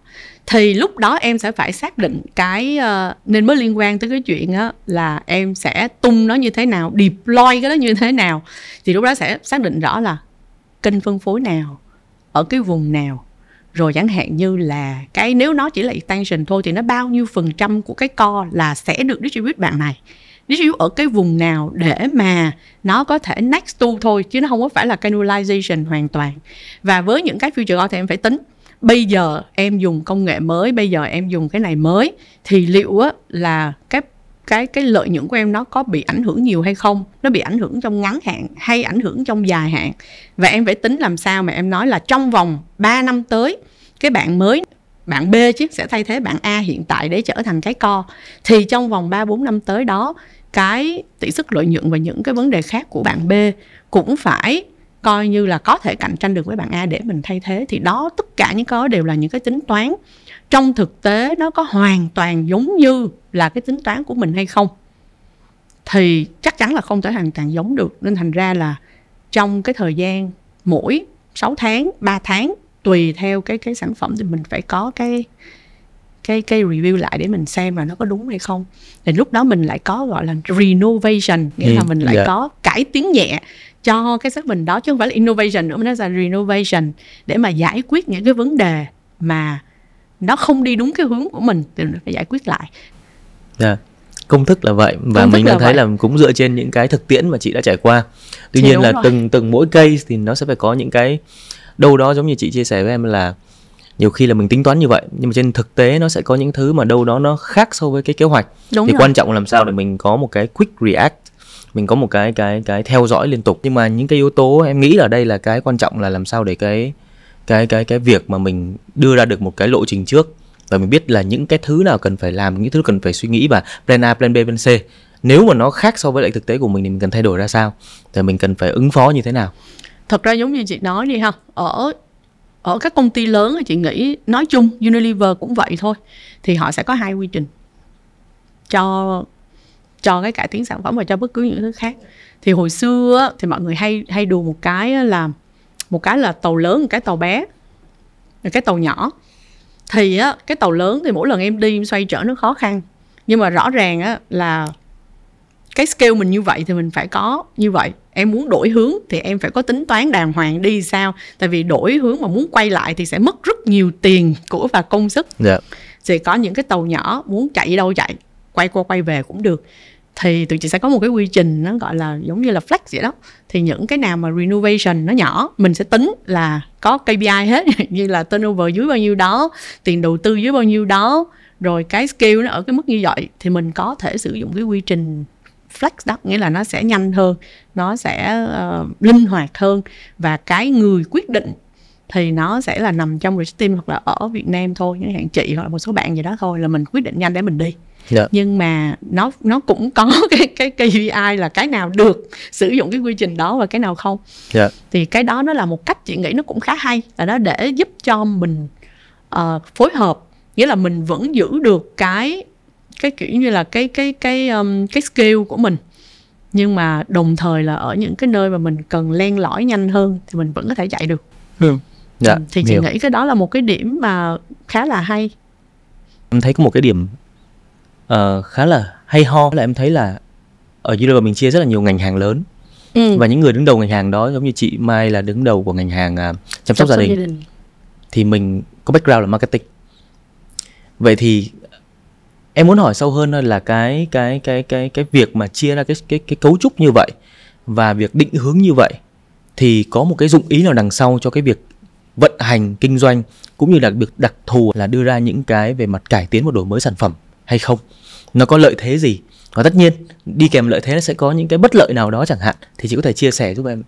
Thì lúc đó em sẽ phải xác định cái uh, nên mới liên quan tới cái chuyện á là em sẽ tung nó như thế nào deploy cái đó như thế nào. Thì lúc đó sẽ xác định rõ là kênh phân phối nào ở cái vùng nào. Rồi chẳng hạn như là cái nếu nó chỉ là extension thôi thì nó bao nhiêu phần trăm của cái co là sẽ được distribute bạn này distribute ở cái vùng nào để mà nó có thể next to thôi, chứ nó không có phải là canalization hoàn toàn. Và với những cái future co thì em phải tính, bây giờ em dùng công nghệ mới, bây giờ em dùng cái này mới, thì liệu á là cái cái cái lợi nhuận của em nó có bị ảnh hưởng nhiều hay không? Nó bị ảnh hưởng trong ngắn hạn hay ảnh hưởng trong dài hạn? Và em phải tính làm sao mà em nói là trong vòng 3 năm tới, cái bạn mới, bạn B chứ, sẽ thay thế bạn A hiện tại để trở thành cái co thì trong vòng 3 4 năm tới đó cái tỷ suất lợi nhuận và những cái vấn đề khác của bạn B cũng phải coi như là có thể cạnh tranh được với bạn A để mình thay thế. Thì đó, tất cả những cái đều là những cái tính toán. Trong thực tế, nó có hoàn toàn giống như là cái tính toán của mình hay không? Thì chắc chắn là không thể hoàn toàn giống được. Nên thành ra là trong cái thời gian mỗi 6 tháng 3 tháng, tùy theo cái cái sản phẩm thì mình phải có cái cái cái review lại để mình xem là nó có đúng hay không thì lúc đó mình lại có gọi là renovation nghĩa
Ừ,
là mình lại
dạ.
có cải tiến nhẹ cho cái xác mình đó chứ không phải là innovation nữa mà nó là renovation để mà giải quyết những cái vấn đề mà nó không đi đúng cái hướng của mình thì mình phải giải quyết lại
Dạ. Công thức là vậy và
Công
mình đang thấy
vậy.
là cũng dựa trên những cái thực tiễn mà chị đã trải qua. Tuy
Thì
nhiên
đúng
là
rồi.
từng từng mỗi case thì nó sẽ phải có những cái đâu đó giống như chị chia sẻ với em là nhiều khi là mình tính toán như vậy nhưng mà trên thực tế nó sẽ có những thứ mà đâu đó nó khác so với cái kế hoạch.
đúng
thì
rồi.
quan trọng là làm sao để mình có một cái quick react mình có một cái cái cái theo dõi liên tục. Nhưng mà những cái yếu tố em nghĩ là đây là cái quan trọng là làm sao để cái cái cái cái việc mà mình đưa ra được một cái lộ trình trước. Và mình biết là những cái thứ nào cần phải làm những thứ cần phải suy nghĩ và plan A plan B plan C. Nếu mà nó khác so với lại thực tế của mình thì mình cần thay đổi ra sao? Thì mình cần phải ứng phó như thế nào?
Thật ra giống như chị nói đi ha ở ở các công ty lớn thì chị nghĩ, nói chung Unilever cũng vậy thôi, thì họ sẽ có hai quy trình. Cho cho cái cải tiến sản phẩm và cho bất cứ những thứ khác. Thì hồi xưa thì mọi người hay hay đùa một cái là, một cái là tàu lớn, một cái tàu bé, một cái tàu nhỏ. Thì á, cái tàu lớn thì mỗi lần em đi em xoay trở nó khó khăn. Nhưng mà rõ ràng á là cái scale mình như vậy thì mình phải có như vậy. Em muốn đổi hướng thì em phải có tính toán đàng hoàng đi sao? Tại vì đổi hướng mà muốn quay lại thì sẽ mất rất nhiều tiền của và công sức.
Dạ.
Thì có những cái tàu nhỏ muốn chạy đâu chạy quay qua quay về cũng được. Thì tụi chị sẽ có một cái quy trình nó gọi là giống như là flex vậy đó. Thì những cái nào mà renovation nó nhỏ mình sẽ tính là có KPI hết như là turnover dưới bao nhiêu đó tiền đầu tư dưới bao nhiêu đó rồi cái skill nó ở cái mức như vậy thì mình có thể sử dụng cái quy trình flex đó nghĩa là nó sẽ nhanh hơn nó sẽ ờ, linh hoạt hơn. Và cái người quyết định thì nó sẽ là nằm trong research team hoặc là ở Việt Nam thôi chẳng hạn chị hoặc là một số bạn gì đó thôi là mình quyết định nhanh để mình đi.
Dạ.
Nhưng mà nó nó cũng có cái cái KPI là cái nào được sử dụng cái quy trình đó và cái nào không.
Dạ.
Thì cái đó nó là một cách chị nghĩ nó cũng khá hay là nó để giúp cho mình ờ, phối hợp. Nghĩa là mình vẫn giữ được cái cái kiểu như là cái cái cái um, cái skill của mình. Nhưng mà đồng thời là ở những cái nơi mà mình cần len lỏi nhanh hơn thì mình vẫn có thể chạy được.
Dạ
Ừ, thì chị
hiểu.
nghĩ cái đó là một cái điểm mà khá là hay.
Em thấy có một cái điểm ờ, khá là hay ho. Là em thấy là ở Unilever mình chia rất là nhiều ngành hàng lớn.
Ừ.
và những người đứng đầu ngành hàng đó giống như chị Mai là đứng đầu của ngành hàng à, chăm sóc gia đình. Thì mình có background là marketing. Vậy thì em muốn hỏi sâu hơn là cái cái cái cái cái việc mà chia ra cái cái cái cấu trúc như vậy và việc định hướng như vậy thì có một cái dụng ý nào đằng sau cho cái việc vận hành, kinh doanh cũng như là việc đặc thù là đưa ra những cái về mặt cải tiến và đổi mới sản phẩm hay không? Nó có lợi thế gì? Và tất nhiên, đi kèm lợi thế nó sẽ có những cái bất lợi nào đó chẳng hạn, thì chị có thể chia sẻ giúp em.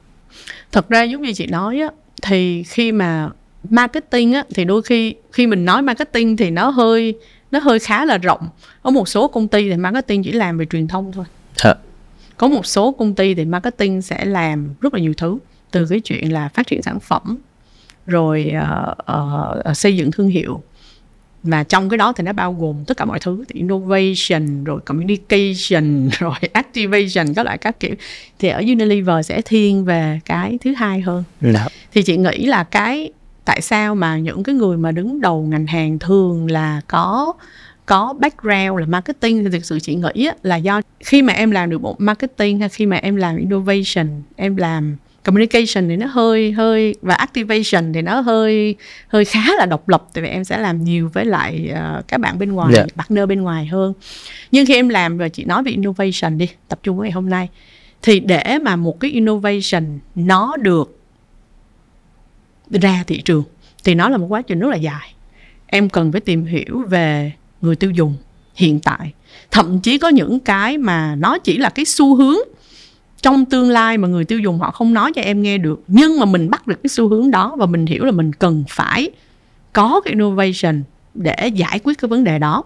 Thật ra giống như chị nói á, thì khi mà marketing á, thì đôi khi khi mình nói marketing thì nó hơi nó hơi khá là rộng. Ở một số công ty thì marketing chỉ làm về truyền thông thôi.
Dạ.
có một số công ty thì marketing sẽ làm rất là nhiều thứ từ cái chuyện là phát triển sản phẩm rồi ờ, ờ, xây dựng thương hiệu. Và trong cái đó thì nó bao gồm tất cả mọi thứ thì innovation rồi communication rồi activation các loại các kiểu. Thì ở Unilever sẽ thiên về cái thứ hai hơn.
Dạ.
thì chị nghĩ là cái tại sao mà những cái người mà đứng đầu ngành hàng thường là có có background là marketing? Thì thực sự chị nghĩ là do khi mà em làm được một marketing hay khi mà em làm innovation em làm communication thì nó hơi hơi và activation thì nó hơi hơi khá là độc lập. Tại vì em sẽ làm nhiều với lại ờ, các bạn bên ngoài
Dạ.
partner bên ngoài hơn. Nhưng khi em làm rồi chị nói về innovation đi tập trung ngày hôm nay. Thì để mà một cái innovation nó được ra thị trường, thì nó là một quá trình rất là dài. Em cần phải tìm hiểu về người tiêu dùng hiện tại. Thậm chí có những cái mà nó chỉ là cái xu hướng trong tương lai mà người tiêu dùng họ không nói cho em nghe được, nhưng mà mình bắt được cái xu hướng đó và mình hiểu là mình cần phải có cái innovation để giải quyết cái vấn đề đó.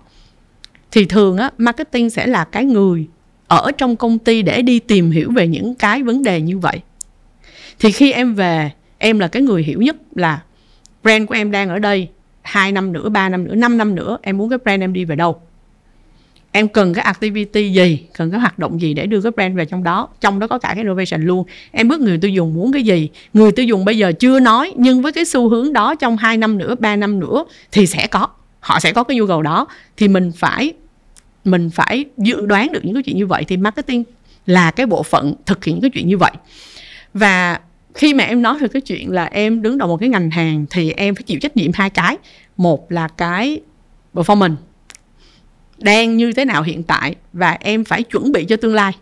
Thì thường á, marketing sẽ là cái người ở trong công ty để đi tìm hiểu về những cái vấn đề như vậy. Thì khi em về em là cái người hiểu nhất là brand của em đang ở đây 2 năm nữa, 3 năm nữa, 5 năm nữa em muốn cái brand em đi về đâu? Em cần cái activity gì? Cần cái hoạt động gì để đưa cái brand về trong đó? Trong đó có cả cái innovation luôn. Em biết người tiêu dùng muốn cái gì? Người tiêu dùng bây giờ chưa nói nhưng với cái xu hướng đó trong 2 năm nữa 3 năm nữa thì sẽ có. Họ sẽ có cái nhu cầu đó. Thì mình phải mình phải dự đoán được những cái chuyện như vậy. Thì marketing là cái bộ phận thực hiện cái chuyện như vậy. Và khi mà em nói về cái chuyện là em đứng đầu một cái ngành hàng thì em phải chịu trách nhiệm hai cái. Một là cái performance đang như thế nào hiện tại và em phải chuẩn bị cho tương lai.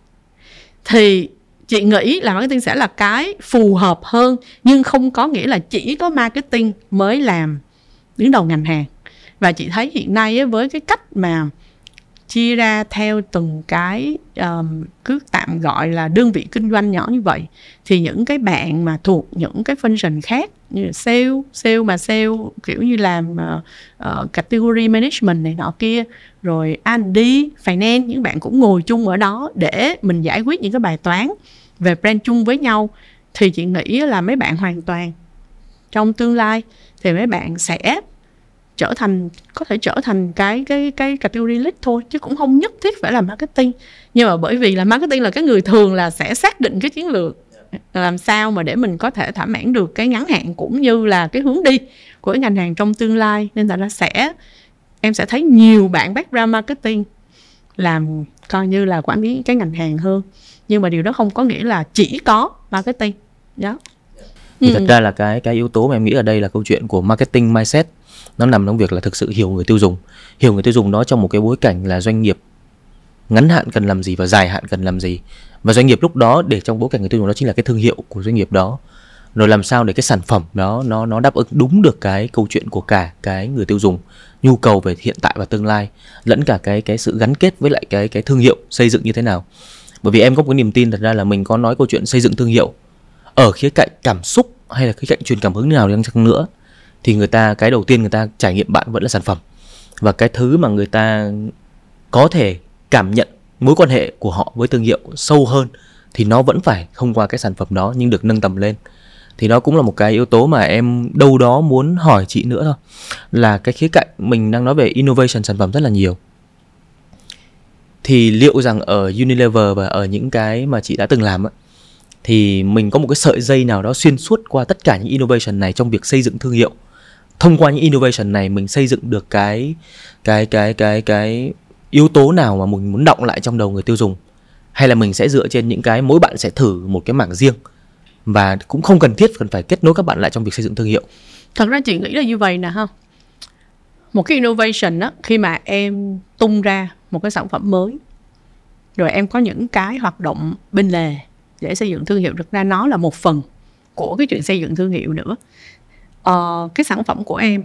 Thì chị nghĩ là marketing sẽ là cái phù hợp hơn, nhưng không có nghĩa là chỉ có marketing mới làm đứng đầu ngành hàng. Và chị thấy hiện nay với cái cách mà chia ra theo từng cái um, cứ tạm gọi là đơn vị kinh doanh nhỏ như vậy thì những cái bạn mà thuộc những cái function khác như là sale sale mà sale kiểu như làm uh, uh, category management này nọ kia rồi R&D finance những bạn cũng ngồi chung ở đó để mình giải quyết những cái bài toán về brand chung với nhau thì chị nghĩ là mấy bạn hoàn toàn trong tương lai thì mấy bạn sẽ trở thành có thể trở thành cái cái cái category lead thôi chứ cũng không nhất thiết phải là marketing. Nhưng mà bởi vì là marketing là cái người thường là sẽ xác định cái chiến lược làm sao mà để mình có thể thỏa mãn được cái ngắn hạn cũng như là cái hướng đi của cái ngành hàng trong tương lai. Nên là nó sẽ em sẽ thấy nhiều bạn background marketing làm coi như là quản lý cái ngành hàng hơn. Nhưng mà điều đó không có nghĩa là chỉ có marketing. Đó
thì ừ. thật ra là cái cái yếu tố mà em nghĩ ở đây là câu chuyện của marketing mindset nó nằm trong việc là thực sự hiểu người tiêu dùng, hiểu người tiêu dùng đó trong một cái bối cảnh là doanh nghiệp ngắn hạn cần làm gì và dài hạn cần làm gì. Và doanh nghiệp lúc đó để trong bối cảnh người tiêu dùng đó chính là cái thương hiệu của doanh nghiệp đó. Rồi làm sao để cái sản phẩm đó, nó nó đáp ứng đúng được cái câu chuyện của cả cái người tiêu dùng, nhu cầu về hiện tại và tương lai, lẫn cả cái cái sự gắn kết với lại cái cái thương hiệu xây dựng như thế nào. Bởi vì em có một cái niềm tin thật ra là mình có nói câu chuyện xây dựng thương hiệu ở khía cạnh cảm xúc hay là khía cạnh truyền cảm hứng nào đi chăng nữa thì người ta cái đầu tiên người ta trải nghiệm bạn vẫn là sản phẩm. Và cái thứ mà người ta có thể cảm nhận mối quan hệ của họ với thương hiệu sâu hơn thì nó vẫn phải thông qua cái sản phẩm đó nhưng được nâng tầm lên. Thì đó cũng là một cái yếu tố mà em đâu đó muốn hỏi chị nữa thôi là cái khía cạnh mình đang nói về innovation sản phẩm rất là nhiều. Thì liệu rằng ở Unilever và ở những cái mà chị đã từng làm ấy, thì mình có một cái sợi dây nào đó xuyên suốt qua tất cả những innovation này trong việc xây dựng thương hiệu? Thông qua những innovation này mình xây dựng được cái cái cái cái cái yếu tố nào mà mình muốn động lại trong đầu người tiêu dùng? Hay là mình sẽ dựa trên những cái, mỗi bạn sẽ thử một cái mảng riêng? Và cũng không cần thiết cần phải kết nối các bạn lại trong việc xây dựng thương hiệu.
Thật ra chị nghĩ là như vậy nè ha. Một cái innovation á, khi mà em tung ra một cái sản phẩm mới, rồi em có những cái hoạt động bên lề để xây dựng thương hiệu, thực ra nó là một phần của cái chuyện xây dựng thương hiệu nữa uh, cái sản phẩm của em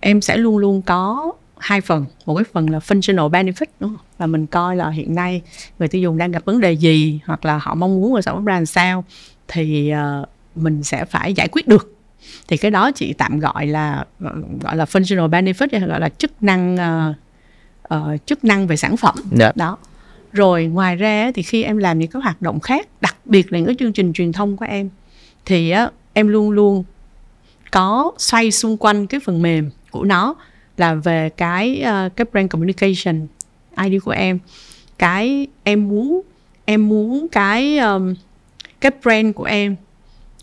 em sẽ luôn luôn có hai phần một cái phần là functional benefit đúng không? và mình coi là hiện nay người tiêu dùng đang gặp vấn đề gì hoặc là họ mong muốn sản phẩm ra làm sao thì uh, mình sẽ phải giải quyết được thì cái đó chị tạm gọi là gọi là functional benefit hay gọi là chức năng uh, uh, chức năng về sản phẩm yeah. Dạ. đó rồi ngoài ra thì khi em làm những cái hoạt động khác đặc biệt là những cái chương trình truyền thông của em thì uh, em luôn luôn có xoay xung quanh cái phần mềm của nó là về cái uh, cái brand communication ID của em. Cái em muốn em muốn cái um, cái brand của em.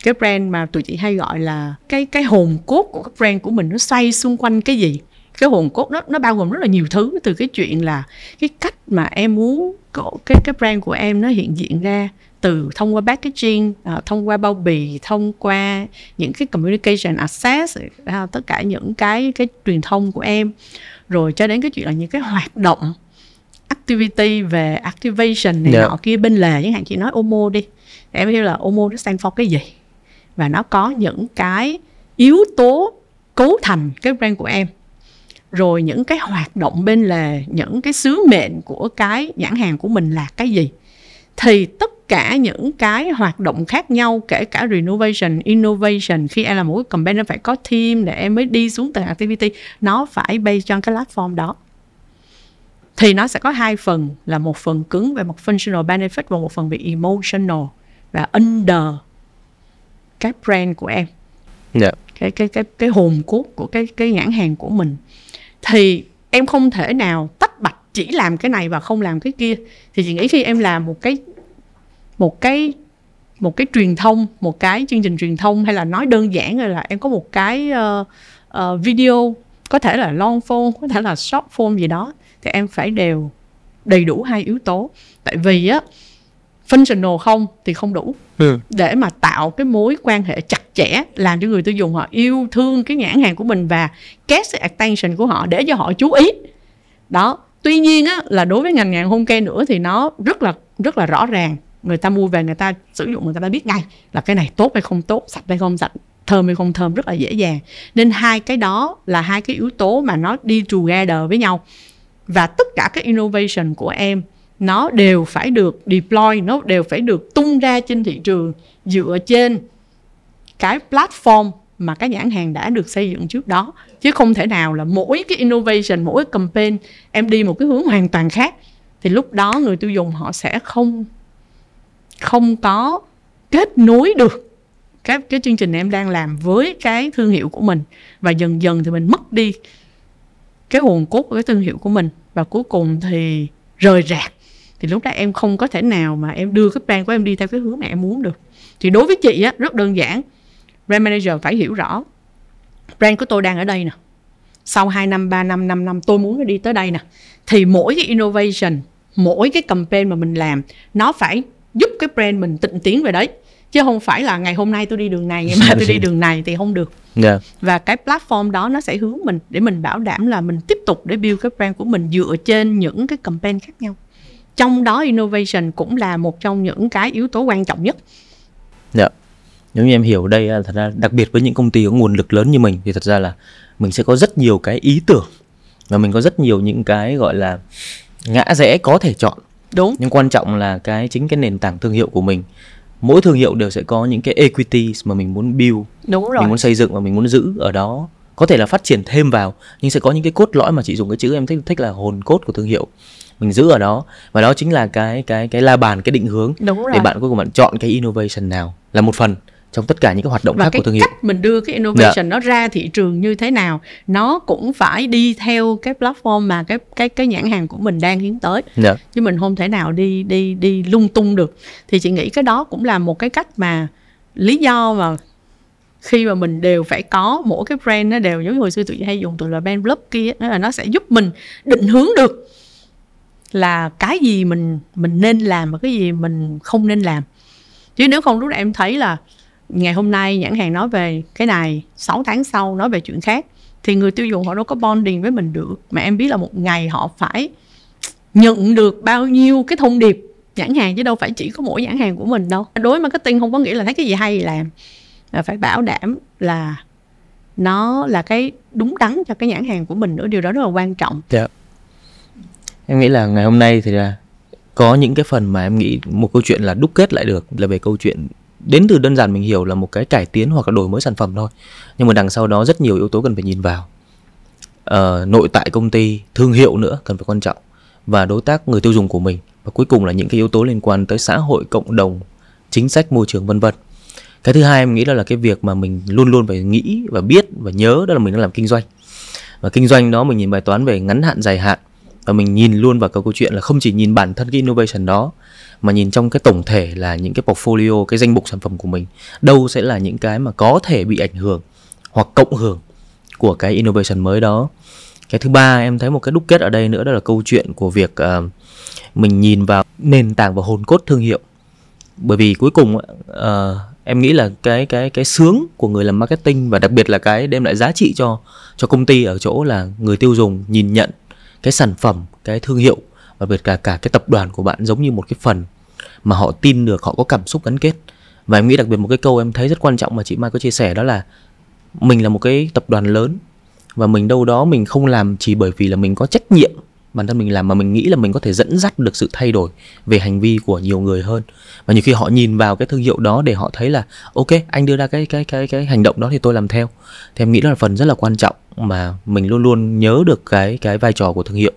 Cái brand mà tụi chị hay gọi là cái cái hồn cốt của cái brand của mình nó xoay xung quanh cái gì? Cái hồn cốt nó nó bao gồm rất là nhiều thứ từ cái chuyện là cái cách mà em muốn cái cái brand của em nó hiện diện ra từ thông qua packaging uh, thông qua bao bì thông qua những cái communication access uh, tất cả những cái cái truyền thông của em rồi cho đến cái chuyện là những cái hoạt động activity về activation này yeah. Dạ. nọ kia bên lề chẳng hạn chị nói omo đi em hiểu là omo nó stand for cái gì và nó có những cái yếu tố cấu thành cái brand của em rồi những cái hoạt động bên lề những cái sứ mệnh của cái nhãn hàng của mình là cái gì thì tất cả những cái hoạt động khác nhau kể cả renovation innovation khi em làm một cái campaign nó phải có team để em mới đi xuống từng activity nó phải based trên cái platform đó thì nó sẽ có hai phần là một phần cứng về một functional benefit và một phần về emotional và under cái brand của em yeah. Dạ. cái cái cái cái hồn cốt của cái cái nhãn hàng của mình thì em không thể nào tách bạch chỉ làm cái này và không làm cái kia. Thì chị nghĩ khi em làm một cái một cái một cái truyền thông một cái chương trình truyền thông hay là nói đơn giản rồi là em có một cái uh, uh, video có thể là long form có thể là short form gì đó thì em phải đều đầy đủ hai yếu tố. Tại vì á functional không thì không đủ.
Ừ.
để mà tạo cái mối quan hệ chặt chẽ làm cho người tiêu dùng họ yêu thương cái nhãn hàng của mình và catch the attention của họ để cho họ chú ý. Đó tuy nhiên á là đối với ngành hàng home care nữa thì nó rất là rất là rõ ràng. Người ta mua về người ta sử dụng người ta đã biết ngay là cái này tốt hay không tốt sạch hay không sạch thơm hay không thơm rất là dễ dàng. Nên hai cái đó là hai cái yếu tố mà nó đi together với nhau. Và tất cả các innovation của em nó đều phải được deploy, nó đều phải được tung ra trên thị trường dựa trên cái platform mà các nhãn hàng đã được xây dựng trước đó. Chứ không thể nào là mỗi cái innovation, mỗi cái campaign, em đi một cái hướng hoàn toàn khác. Thì lúc đó người tiêu dùng họ sẽ không không có kết nối được cái cái chương trình em đang làm với cái thương hiệu của mình. Và dần dần thì mình mất đi cái hồn cốt của cái thương hiệu của mình. Và cuối cùng thì rời rạc thì lúc đó em không có thể nào mà em đưa cái brand của em đi theo cái hướng mà em muốn được. Thì đối với chị á rất đơn giản. Brand manager phải hiểu rõ brand của tôi đang ở đây nè. Sau 2 năm 3 năm 5 năm tôi muốn nó đi tới đây nè. Thì mỗi cái innovation mỗi cái campaign mà mình làm nó phải giúp cái brand mình tịnh tiến về đấy. Chứ không phải là ngày hôm nay tôi đi đường này ngày mai tôi đi đường này thì không được.
Dạ.
và cái platform đó nó sẽ hướng mình để mình bảo đảm là mình tiếp tục để build cái brand của mình dựa trên những cái campaign khác nhau trong đó innovation cũng là một trong những cái yếu tố quan trọng nhất.
Dạ. Nếu như em hiểu đây á, thật ra đặc biệt với những công ty có nguồn lực lớn như mình thì thật ra là mình sẽ có rất nhiều cái ý tưởng và mình có rất nhiều những cái gọi là ngã rẽ có thể chọn.
Đúng.
Nhưng quan trọng là cái chính cái nền tảng thương hiệu của mình. Mỗi thương hiệu đều sẽ có những cái equity mà mình muốn build
đúng rồi.
mình muốn xây dựng và mình muốn giữ ở đó. Có thể là phát triển thêm vào nhưng sẽ có những cái cốt lõi mà chị dùng cái chữ em thích thích là hồn cốt của thương hiệu mình giữ ở đó. Và đó chính là cái cái cái la bàn cái định hướng
đúng rồi.
để bạn cuối cùng bạn chọn cái innovation nào là một phần trong tất cả những cái hoạt động
và
khác
cái
của thương hiệu.
cách mình đưa cái innovation nó ra thị trường như thế nào nó cũng phải đi theo cái platform mà cái cái cái nhãn hàng của mình đang hướng tới.
Dạ.
Chứ mình không thể nào đi đi đi lung tung được. Thì chị nghĩ cái đó cũng là một cái cách mà lý do mà khi mà mình đều phải có mỗi cái brand nó đều giống như hồi xưa tụi hay dùng từ là brand block kia đó là nó sẽ giúp mình định hướng được là cái gì mình mình nên làm và cái gì mình không nên làm. Chứ nếu không, lúc này em thấy là ngày hôm nay nhãn hàng nói về cái này 6 tháng sau nói về chuyện khác, thì người tiêu dùng họ đâu có bonding với mình được. Mà em biết là một ngày họ phải nhận được bao nhiêu cái thông điệp nhãn hàng, chứ đâu phải chỉ có mỗi nhãn hàng của mình đâu. Đối với marketing không có nghĩa là thấy cái gì hay thì làm là phải bảo đảm là nó là cái đúng đắn cho cái nhãn hàng của mình nữa, điều đó rất là quan trọng.
Yeah. Em nghĩ là ngày hôm nay thì là có những cái phần mà em nghĩ một câu chuyện là đúc kết lại được là về câu chuyện đến từ đơn giản mình hiểu là một cái cải tiến hoặc là đổi mới sản phẩm thôi. Nhưng mà đằng sau đó rất nhiều yếu tố cần phải nhìn vào. Ờ, nội tại công ty, thương hiệu nữa cần phải quan trọng và đối tác người tiêu dùng của mình và cuối cùng là những cái yếu tố liên quan tới xã hội, cộng đồng, chính sách môi trường vân vân. Cái thứ hai em nghĩ đó là cái việc mà mình luôn luôn phải nghĩ và biết và nhớ đó là mình đang làm kinh doanh. Và kinh doanh đó mình nhìn bài toán về ngắn hạn dài hạn và mình nhìn luôn vào cái câu chuyện là không chỉ nhìn bản thân cái innovation đó mà nhìn trong cái tổng thể là những cái portfolio cái danh mục sản phẩm của mình. Đâu sẽ là những cái mà có thể bị ảnh hưởng hoặc cộng hưởng của cái innovation mới đó. Cái thứ ba em thấy một cái đúc kết ở đây nữa đó là câu chuyện của việc uh, mình nhìn vào nền tảng và hồn cốt thương hiệu. Bởi vì cuối cùng uh, em nghĩ là cái cái cái sướng của người làm marketing và đặc biệt là cái đem lại giá trị cho cho công ty ở chỗ là người tiêu dùng nhìn nhận cái sản phẩm, cái thương hiệu, và biệt cả cả cái tập đoàn của bạn giống như một cái phần mà họ tin được, họ có cảm xúc gắn kết. Và em nghĩ đặc biệt một cái câu em thấy rất quan trọng mà chị Mai có chia sẻ đó là mình là một cái tập đoàn lớn và mình đâu đó mình không làm chỉ bởi vì là mình có trách nhiệm bản thân mình làm mà mình nghĩ là mình có thể dẫn dắt được sự thay đổi về hành vi của nhiều người hơn. Và nhiều khi họ nhìn vào cái thương hiệu đó để họ thấy là, ok, anh đưa ra cái cái cái cái hành động đó thì tôi làm theo. Thì em nghĩ đó là phần rất là quan trọng mà mình luôn luôn nhớ được cái cái vai trò của thương hiệu.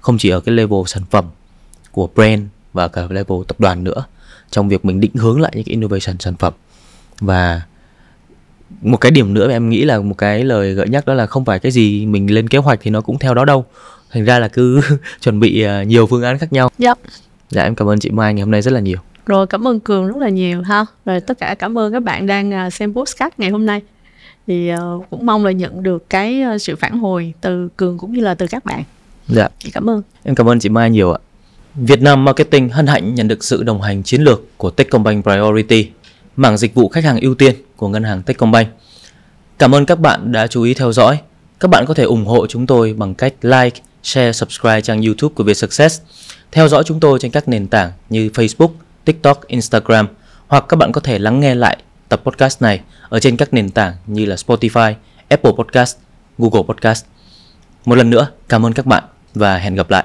Không chỉ ở cái level sản phẩm của brand và cả level tập đoàn nữa, trong việc mình định hướng lại những cái innovation sản phẩm. Và một cái điểm nữa mà em nghĩ là một cái lời gợi nhắc đó là không phải cái gì mình lên kế hoạch thì nó cũng theo đó đâu thành ra là cứ chuẩn bị à, nhiều phương án khác nhau
Yep.
dạ em cảm ơn chị Mai ngày hôm nay rất là nhiều
Rồi cảm ơn Cường rất là nhiều ha. Rồi tất cả cảm ơn các bạn đang à, xem postcard ngày hôm nay.
thì uh, cũng mong là nhận được cái sự phản hồi từ cường cũng như là từ các bạn
dạ
chị cảm ơn
em cảm ơn chị Mai nhiều ạ Việt Nam Marketing hân hạnh nhận được sự đồng hành chiến lược của Techcombank Priority, mảng dịch vụ khách hàng ưu tiên của ngân hàng Techcombank. Cảm ơn các bạn đã chú ý theo dõi. Các bạn có thể ủng hộ chúng tôi bằng cách like, share, subscribe trang YouTube của Vietsuccess, theo dõi chúng tôi trên các nền tảng như Facebook, TikTok, Instagram hoặc các bạn có thể lắng nghe lại tập podcast này ở trên các nền tảng như là Spotify, Apple Podcast, Google Podcast. Một lần nữa, cảm ơn các bạn và hẹn gặp lại.